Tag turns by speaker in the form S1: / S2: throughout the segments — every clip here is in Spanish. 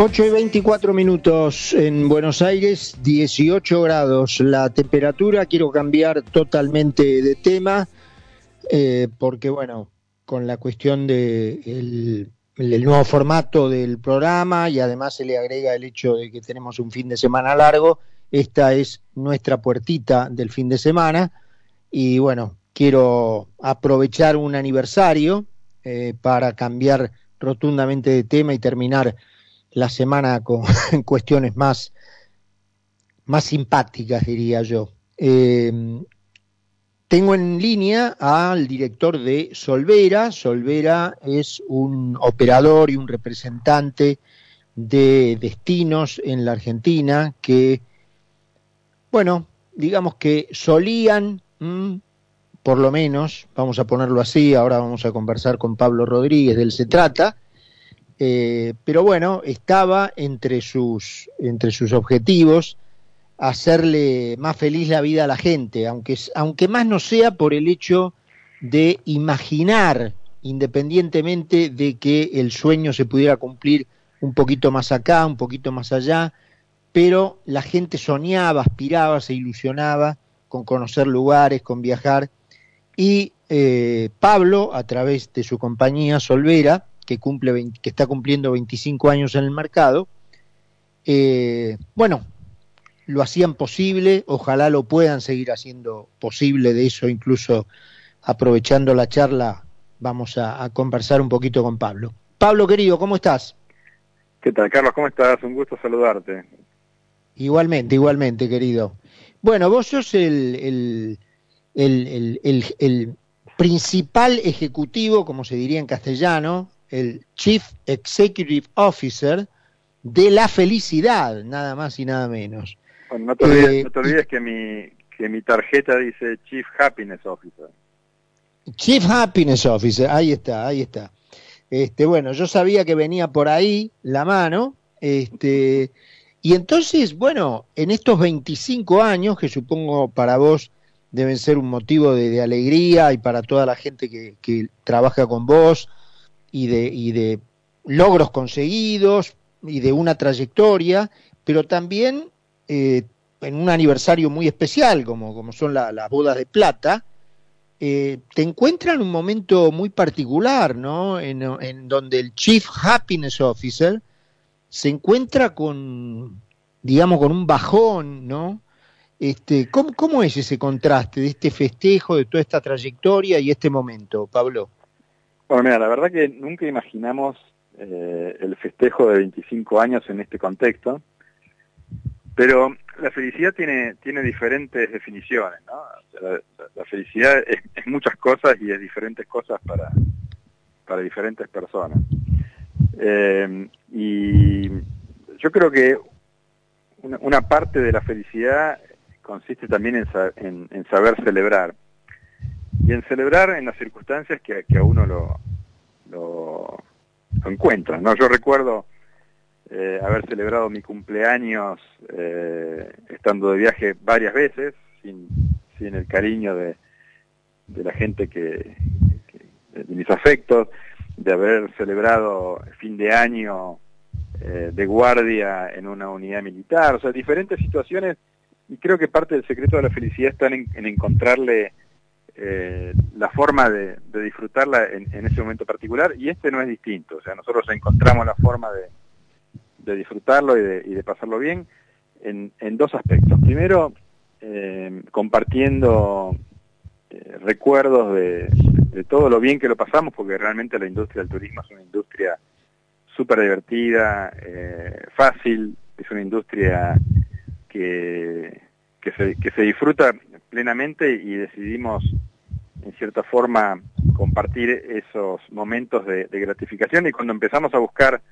S1: 8 y 24 minutos en Buenos Aires, 18 grados la temperatura. Quiero cambiar totalmente de tema eh, porque, bueno, con la cuestión del de el, nuevo formato del programa y además se le agrega el hecho de que tenemos un fin de semana largo, esta es nuestra puertita del fin de semana y, bueno, quiero aprovechar un aniversario eh, para cambiar rotundamente de tema y terminar la semana con cuestiones más, más simpáticas, diría yo. Eh, tengo en línea al director de Solvera. Solvera es un operador y un representante de destinos en la Argentina que, bueno, digamos que solían, por lo menos, vamos a ponerlo así, ahora vamos a conversar con Pablo Rodríguez del Se Trata, eh, pero bueno, estaba entre sus, entre sus objetivos hacerle más feliz la vida a la gente, aunque, aunque más no sea por el hecho de imaginar, independientemente de que el sueño se pudiera cumplir un poquito más acá, un poquito más allá, pero la gente soñaba, aspiraba, se ilusionaba con conocer lugares, con viajar, y eh, Pablo, a través de su compañía Solvera, que, cumple que está cumpliendo 25 años en el mercado, eh, bueno, lo hacían posible, ojalá lo puedan seguir haciendo posible, de eso incluso aprovechando la charla vamos a, a conversar un poquito con Pablo. Pablo querido, ¿cómo estás?
S2: ¿Qué tal, Carlos? ¿Cómo estás? Un gusto saludarte.
S1: Igualmente, igualmente, querido. Bueno, vos sos el, el, el, el, el principal ejecutivo, como se diría en castellano, el Chief Executive Officer de la felicidad, nada más y nada menos.
S2: Bueno, no te olvides, eh, no te olvides que, mi, que mi tarjeta dice Chief Happiness Officer.
S1: Chief Happiness Officer, ahí está, ahí está. Este, bueno, yo sabía que venía por ahí la mano, este, y entonces, bueno, en estos 25 años, que supongo para vos deben ser un motivo de, de alegría y para toda la gente que, que trabaja con vos, y de, y de logros conseguidos y de una trayectoria, pero también eh, en un aniversario muy especial, como, como son las bodas de plata, eh, te encuentras en un momento muy particular, ¿no? En, en, donde el Chief Happiness Officer se encuentra con, digamos, con un bajón, ¿no? Este, ¿cómo, ¿Cómo es ese contraste de este festejo, de toda esta trayectoria y este momento, Pablo?
S2: Bueno, mira, la verdad que nunca imaginamos eh, el festejo de 25 años en este contexto, pero la felicidad tiene, tiene diferentes definiciones, ¿no? la, felicidad es, muchas cosas y es diferentes cosas para, para diferentes personas. Eh, y yo creo que una, parte de la felicidad consiste también en, en saber celebrar y en celebrar en las circunstancias que, a uno lo, encuentra. ¿no? Yo recuerdo eh, haber celebrado mi cumpleaños eh, estando de viaje varias veces, sin, el cariño de, la gente que, de mis afectos, de haber celebrado fin de año eh, de guardia en una unidad militar, o sea, diferentes situaciones, y creo que parte del secreto de la felicidad está en encontrarle eh, la forma de, disfrutarla en, ese momento particular y este no es distinto, o sea, nosotros encontramos la forma de, disfrutarlo y de, pasarlo bien en, dos aspectos. Primero, eh, compartiendo eh, recuerdos de, todo lo bien que lo pasamos, porque realmente la industria del turismo es una industria súper divertida, fácil, es una industria que se disfruta plenamente y decidimos en cierta forma compartir esos momentos de, gratificación y cuando empezamos a buscar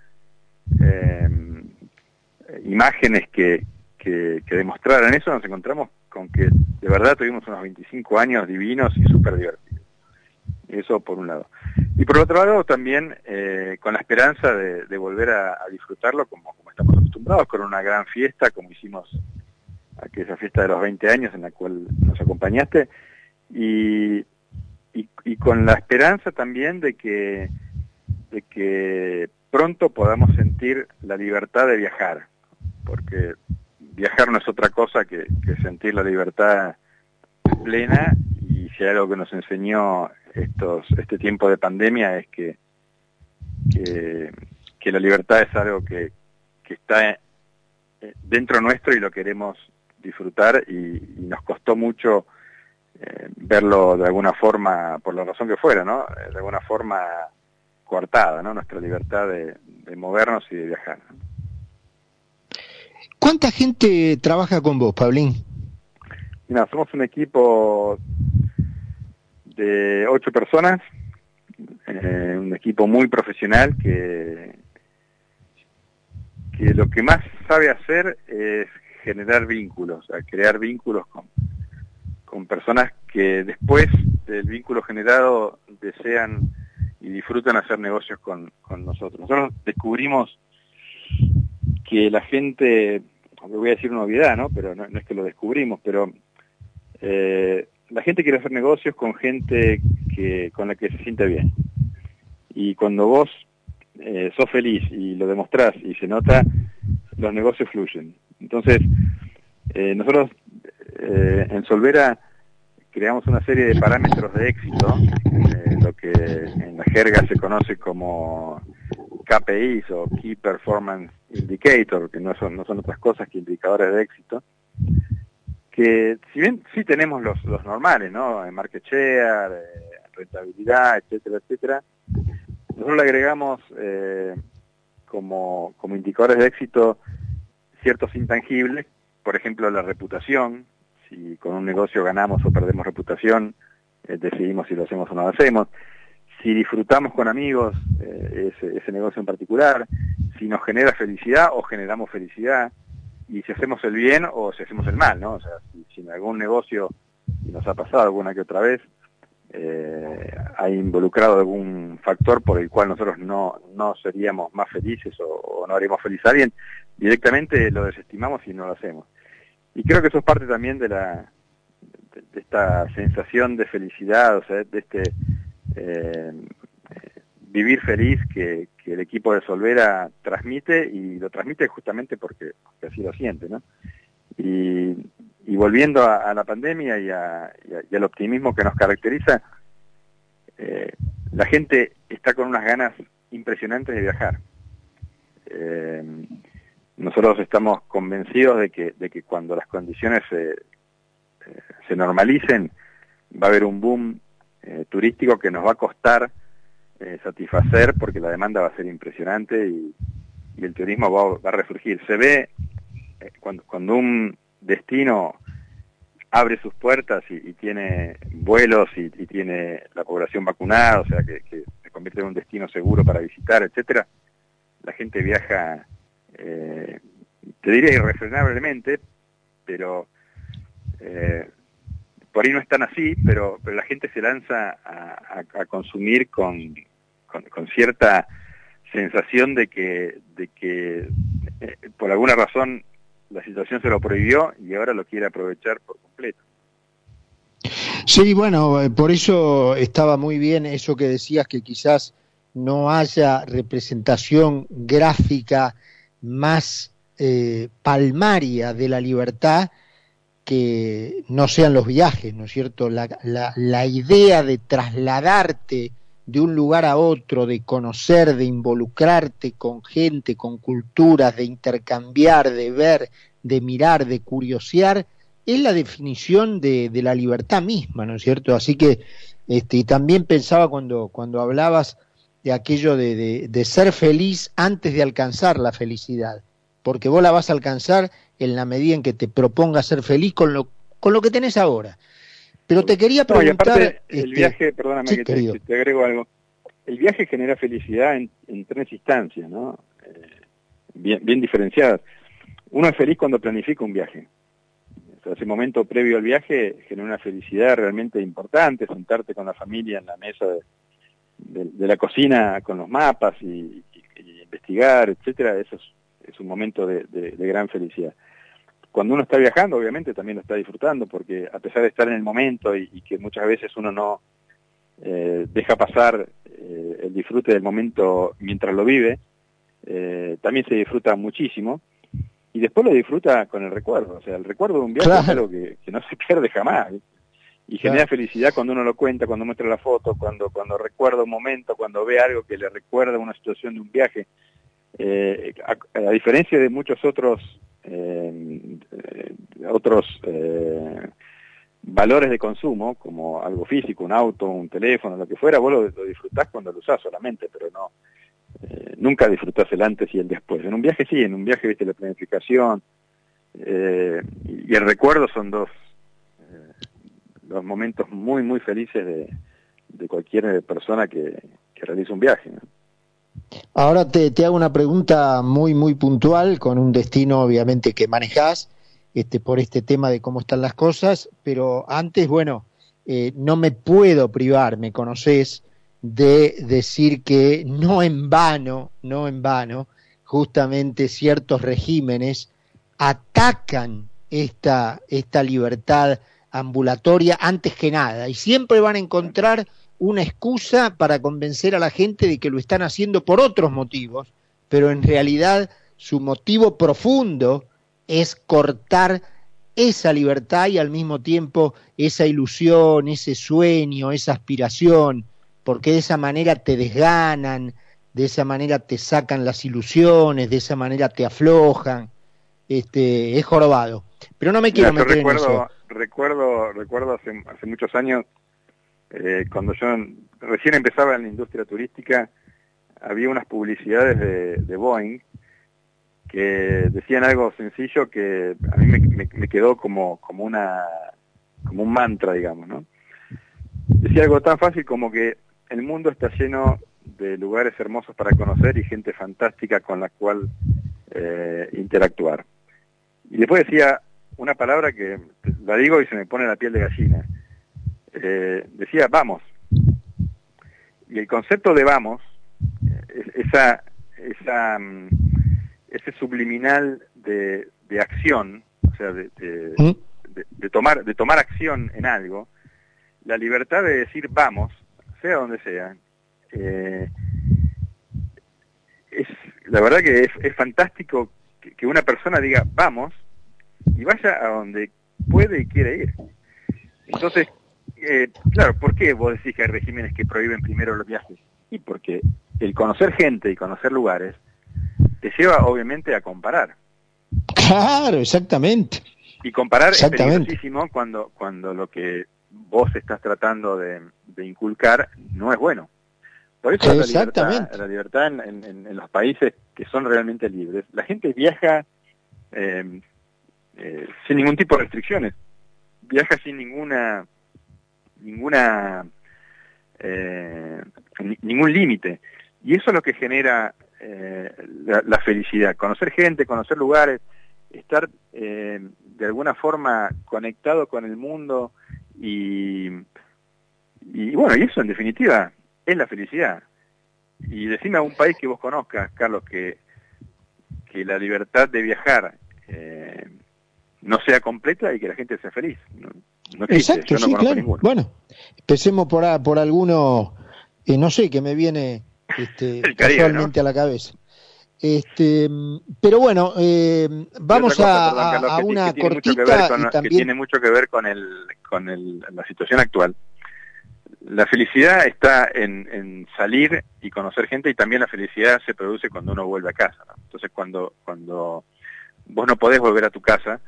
S2: eh, imágenes que, que, demostraran eso nos encontramos con que de verdad tuvimos unos 25 años divinos y súper divertidos. Eso por un lado. Y por otro lado también eh, con la esperanza de, volver a, disfrutarlo como, como estamos acostumbrados, con una gran fiesta como hicimos aquella fiesta de los 20 años en la cual nos acompañaste y, y, con la esperanza también de que, de que pronto podamos sentir la libertad de viajar, porque viajar no es otra cosa que, sentir la libertad plena y si hay algo que nos enseñó estos, este tiempo de pandemia es que, que, la libertad es algo que, está eh, dentro nuestro y lo queremos disfrutar y, nos costó mucho eh, verlo de alguna forma, por la razón que fuera, ¿no? Eh, de alguna forma coartada, ¿no? Nuestra libertad de, movernos y de viajar.
S1: ¿Cuánta gente trabaja con vos, Pablín?
S2: Mira, somos un equipo de ocho personas, eh, un equipo muy profesional que, que lo que más sabe hacer es generar vínculos, a crear vínculos con, con personas que después del vínculo generado desean y disfrutan hacer negocios con, nosotros. Nosotros descubrimos que la gente, voy a decir una novedad, ¿no? Pero no, es que lo descubrimos, pero eh, la gente quiere hacer negocios con gente que, con la que se siente bien. Y cuando vos eh, sos feliz y lo demostrás y se nota, los negocios fluyen. Entonces, eh, nosotros en Solvera creamos una serie de parámetros de éxito, eh, lo que en la jerga se conoce como KPIs o Key Performance Indicator, que no son, no son otras cosas que indicadores de éxito, que si bien sí tenemos los, los normales, ¿no? Market share, eh, rentabilidad, etcétera, etcétera, nosotros le agregamos eh, como, como indicadores de éxito ciertos intangibles, por ejemplo la reputación, si con un negocio ganamos o perdemos reputación, eh, decidimos si lo hacemos o no lo hacemos, si disfrutamos con amigos eh, ese, negocio en particular, si nos genera felicidad o generamos felicidad, y si hacemos el bien o si hacemos el mal, ¿no? O sea, si, en algún negocio, y nos ha pasado alguna que otra vez, eh, ha involucrado algún factor por el cual nosotros no, no seríamos más felices o, no haríamos feliz a alguien, directamente lo desestimamos y no lo hacemos. Y creo que eso es parte también de la de, esta sensación de felicidad, o sea, de este eh, vivir feliz que, el equipo de Solvera transmite y lo transmite justamente porque, así lo siente, ¿no? Y, volviendo a, la pandemia y, al optimismo que nos caracteriza, eh, la gente está con unas ganas impresionantes de viajar. Eh, nosotros estamos convencidos de que, de que cuando las condiciones se, normalicen, va a haber un boom eh, turístico que nos va a costar eh, satisfacer porque la demanda va a ser impresionante y, el turismo va, a resurgir. Se ve eh, cuando, cuando un destino abre sus puertas y, tiene vuelos y, tiene la población vacunada, o sea que, que, se convierte en un destino seguro para visitar, etcétera, la gente viaja eh, te diría irrefrenablemente, pero eh, por ahí no están así, pero, la gente se lanza a, consumir con, con, cierta sensación de que, de que eh, por alguna razón la situación se lo prohibió y ahora lo quiere aprovechar por completo.
S1: Sí, bueno, por eso estaba muy bien eso que decías, que quizás no haya representación gráfica más eh, palmaria de la libertad que no sean los viajes, ¿no es cierto? La, la, idea de trasladarte de un lugar a otro, de conocer, de involucrarte con gente, con culturas, de intercambiar, de ver, de mirar, de curiosear, es la definición de, la libertad misma, ¿no es cierto? Así que, este, también pensaba cuando, cuando hablabas de aquello de, de, ser feliz antes de alcanzar la felicidad, porque vos la vas a alcanzar en la medida en que te propongas ser feliz con lo, con lo que tenés ahora. Pero te quería preguntar... el
S2: este, viaje, perdóname que te, agrego algo, el viaje genera felicidad en, tres instancias, ¿no? Eh, bien, bien diferenciadas. Uno es feliz cuando planifica un viaje. ese momento previo al viaje genera una felicidad realmente importante, sentarte con la familia en la mesa de, de, la cocina con los mapas y, investigar, etcétera, eso es, un momento de, gran felicidad. Cuando uno está viajando, obviamente también lo está disfrutando, porque a pesar de estar en el momento y, que muchas veces uno no eh, deja pasar eh, el disfrute del momento mientras lo vive, eh, también se disfruta muchísimo y después lo disfruta con el recuerdo. O sea, el recuerdo de un viaje es algo que, no se pierde jamás. Y genera felicidad cuando uno lo cuenta, cuando muestra la foto, cuando, cuando recuerda un momento, cuando ve algo que le recuerda una situación de un viaje. Eh, a, diferencia de muchos otros eh, otros eh, valores de consumo, como algo físico, un auto, un teléfono, lo que fuera, vos lo, lo disfrutás cuando lo usás solamente, pero no, nunca disfrutás el antes y el después. En un viaje sí, en un viaje viste la planificación y, el recuerdo son dos, dos momentos muy, muy felices de, de cualquier persona que, que realiza un viaje.
S1: Ahora te, te, hago una pregunta muy, muy puntual, con un destino obviamente que manejás, este, por este tema de cómo están las cosas, pero antes, bueno, eh, no me puedo privar, me conoces, de decir que no en vano, no en vano, justamente ciertos regímenes atacan esta, esta libertad ambulatoria antes que nada. Y siempre van a encontrar una excusa para convencer a la gente de que lo están haciendo por otros motivos, pero en realidad su motivo profundo es cortar esa libertad y al mismo tiempo esa ilusión, ese sueño, esa aspiración, porque de esa manera te desganan, de esa manera te sacan las ilusiones, de esa manera te aflojan, este, es jorobado. Pero no me quiero meter
S2: recuerdo,
S1: en eso.
S2: Recuerdo, recuerdo hace, hace muchos años, eh, cuando yo recién empezaba en la industria turística, había unas publicidades de, de Boeing que decían algo sencillo que a mí me, quedó como, como, una, como un mantra, digamos, ¿no? Decía algo tan fácil como que el mundo está lleno de lugares hermosos para conocer y gente fantástica con la cual eh, interactuar. Y después decía una palabra que la digo y se me pone la piel de gallina. Eh, decía, vamos. Y el concepto de vamos, eh, esa, esa mm, ese subliminal de, de acción, o sea, de, de, tomar, de tomar acción en algo, la libertad de decir vamos, sea donde sea, eh, es la verdad que es, es fantástico que, una persona diga vamos y vaya a donde puede y quiere ir. Entonces, eh, claro, ¿por qué vos decís que hay regímenes que prohíben primero los viajes? Y porque el conocer gente y conocer lugares te lleva obviamente a comparar.
S1: Claro, exactamente.
S2: Y comparar es peligrosísimo cuando, cuando lo que vos estás tratando de, inculcar no es bueno. Por eso la libertad, la libertad en, los países que son realmente libres, la gente viaja em, eh, sin ningún tipo de restricciones, viaja sin ninguna ninguna eh, ningún límite. Y eso es lo que genera eh, la, felicidad, conocer gente, conocer lugares, estar eh, de alguna forma conectado con el mundo y, y bueno, y eso en definitiva es la felicidad. Y decime a un país que vos conozcas, Carlos, que, que la libertad de viajar eh, no sea completa y que la gente sea feliz. No,
S1: Exacto, sí, claro. Bueno, empecemos por, por alguno, no sé, que me viene este, casualmente a la cabeza. Este, pero bueno, eh, vamos a, una cortita
S2: y también... que tiene mucho que ver con el, con el, la situación actual. La felicidad está en, salir y conocer gente y también la felicidad se produce cuando uno vuelve a casa. Entonces cuando, cuando vos no podés volver a tu casa,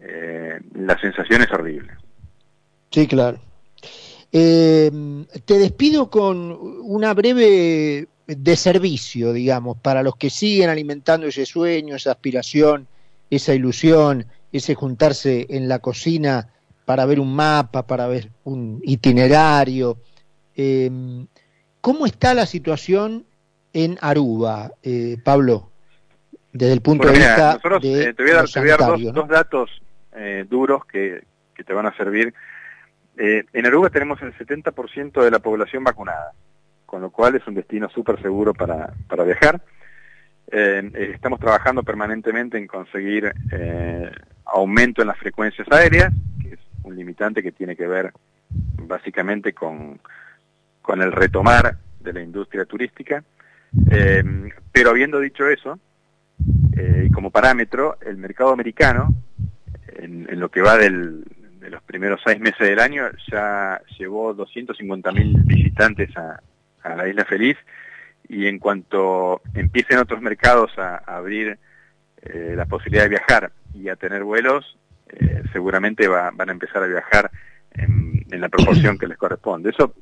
S2: eh, la sensación es horrible.
S1: Sí, claro. Eh, te despido con una breve de servicio, digamos, para los que siguen alimentando ese sueño, esa aspiración, esa ilusión, ese juntarse en la cocina para ver un mapa, para ver un itinerario. Eh, ¿Cómo está la situación en Aruba, eh, Pablo? Desde el punto de vista de
S2: eh, te voy a dar, dos, datos duros que, que te van a servir eh, en Aruba tenemos el 70% de la población vacunada, con lo cual es un destino súper seguro para, para viajar. Eh, eh, estamos trabajando permanentemente en conseguir aumento en las frecuencias aéreas, que es un limitante que tiene que ver básicamente con, con el retomar de la industria turística. Eh, pero habiendo dicho eso, eh, y como parámetro, el mercado americano, en, lo que va de los primeros seis meses del año, ya llevó 250.000 visitantes a, la Isla Feliz, y en cuanto empiecen otros mercados a, abrir eh, la posibilidad de viajar y a tener vuelos, seguramente van a empezar a viajar en, la proporción que les corresponde. Eso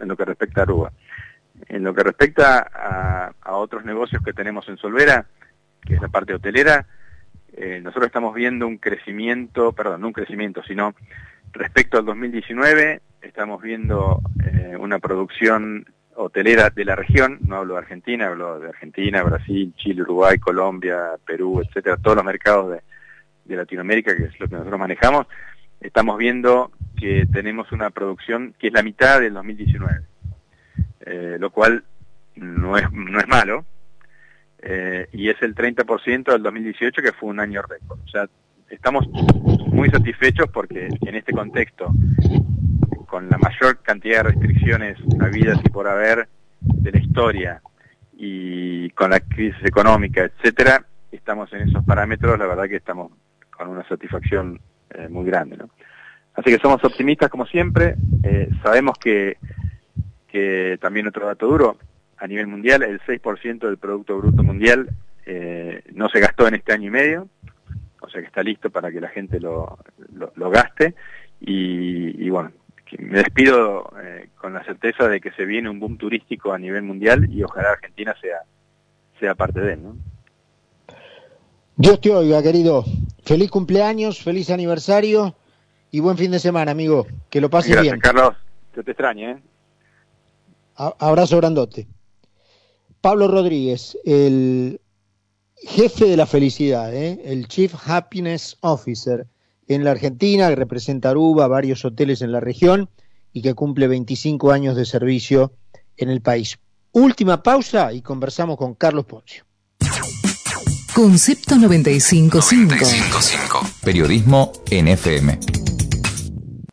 S2: en lo que respecta a Aruba. En lo que respecta a, otros negocios que tenemos en Solvera, que es la parte hotelera, eh, nosotros estamos viendo un crecimiento, perdón, no un crecimiento, sino respecto al 2019, estamos viendo eh, una producción hotelera de la región, no hablo de Argentina, hablo de Argentina, Brasil, Chile, Uruguay, Colombia, Perú, etcétera, todos los mercados de, de Latinoamérica, que es lo que nosotros manejamos, estamos viendo que tenemos una producción que es la mitad del 2019, eh, lo cual no es, no es malo, eh, y es el 30% del 2018 que fue un año récord. O sea, estamos muy satisfechos porque en este contexto, con la mayor cantidad de restricciones habidas y por haber de la historia y con la crisis económica, etcétera, estamos en esos parámetros, la verdad que estamos con una satisfacción eh, muy grande. ¿no? Así que somos optimistas como siempre, eh, sabemos que, que también otro dato duro, a nivel mundial, el 6% del Producto Bruto Mundial eh, no se gastó en este año y medio, o sea que está listo para que la gente lo, lo, gaste y, bueno, me despido con la certeza de que se viene un boom turístico a nivel mundial y ojalá Argentina sea, sea parte de él. ¿no?
S1: Dios te oiga, querido. Feliz cumpleaños, feliz aniversario y buen fin de semana, amigo. Que lo pases
S2: bien. Carlos. Yo te extrañe, ¿eh?
S1: abrazo grandote. Pablo Rodríguez, el jefe de la felicidad, ¿eh? el Chief Happiness Officer en la Argentina, que representa Aruba, varios hoteles en la región y que cumple 25 años de servicio en el país. Última pausa y conversamos con Carlos Poncio.
S3: Concepto 955. 955. Periodismo NFM.